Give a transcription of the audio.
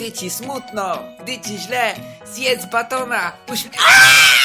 Gdy ci smutno, gdy ci źle, zjedz batona, uśmiech...